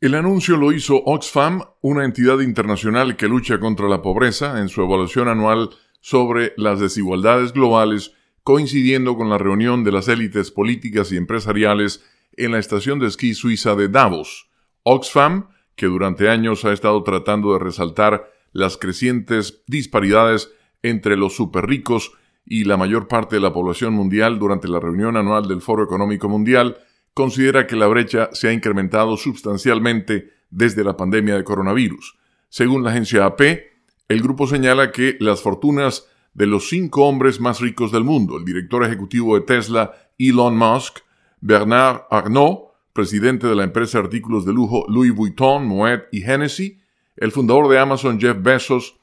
El anuncio lo hizo Oxfam, una entidad internacional que lucha contra la pobreza, en su evaluación anual sobre las desigualdades globales, coincidiendo con la reunión de las élites políticas y empresariales en la estación de esquí suiza de Davos. Oxfam, que durante años ha estado tratando de resaltar las crecientes disparidades entre los superricos y la mayor parte de la población mundial durante la reunión anual del Foro Económico Mundial, considera que la brecha se ha incrementado sustancialmente desde la pandemia de coronavirus. Según la agencia AP, el grupo señala que las fortunas de los cinco hombres más ricos del mundo, el director ejecutivo de Tesla, Elon Musk, Bernard Arnault, presidente de la empresa de artículos de lujo Louis Vuitton, Moet y Hennessy, el fundador de Amazon Jeff Bezos,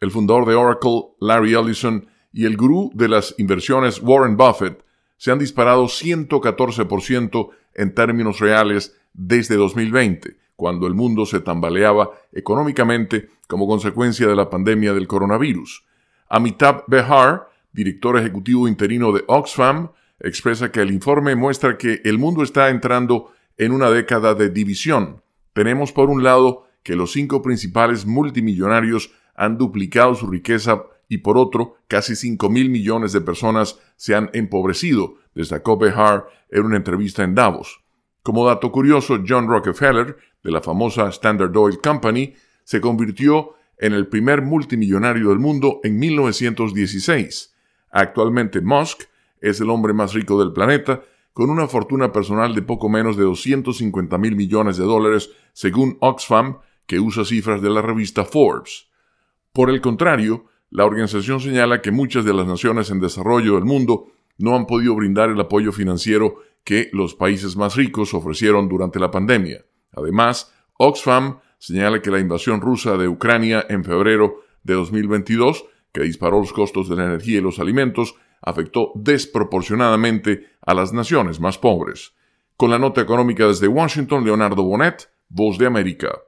el fundador de Oracle Larry Ellison y el gurú de las inversiones Warren Buffett se han disparado 114% en términos reales desde 2020, cuando el mundo se tambaleaba económicamente como consecuencia de la pandemia del coronavirus. Amitabh Behar, director ejecutivo interino de Oxfam, expresa que el informe muestra que el mundo está entrando en una década de división. Tenemos por un lado que los cinco principales multimillonarios han duplicado su riqueza y por otro, casi 5 mil millones de personas se han empobrecido, destacó Behar en una entrevista en Davos. Como dato curioso, John Rockefeller, de la famosa Standard Oil Company, se convirtió en el primer multimillonario del mundo en 1916. Actualmente Musk es el hombre más rico del planeta, con una fortuna personal de poco menos de 250 mil millones de dólares, según Oxfam, que usa cifras de la revista Forbes. Por el contrario, la organización señala que muchas de las naciones en desarrollo del mundo no han podido brindar el apoyo financiero que los países más ricos ofrecieron durante la pandemia. Además, Oxfam señala que la invasión rusa de Ucrania en febrero de 2022, que disparó los costos de la energía y los alimentos, afectó desproporcionadamente a las naciones más pobres. Con la nota económica desde Washington, Leonardo Bonet, Voz de América.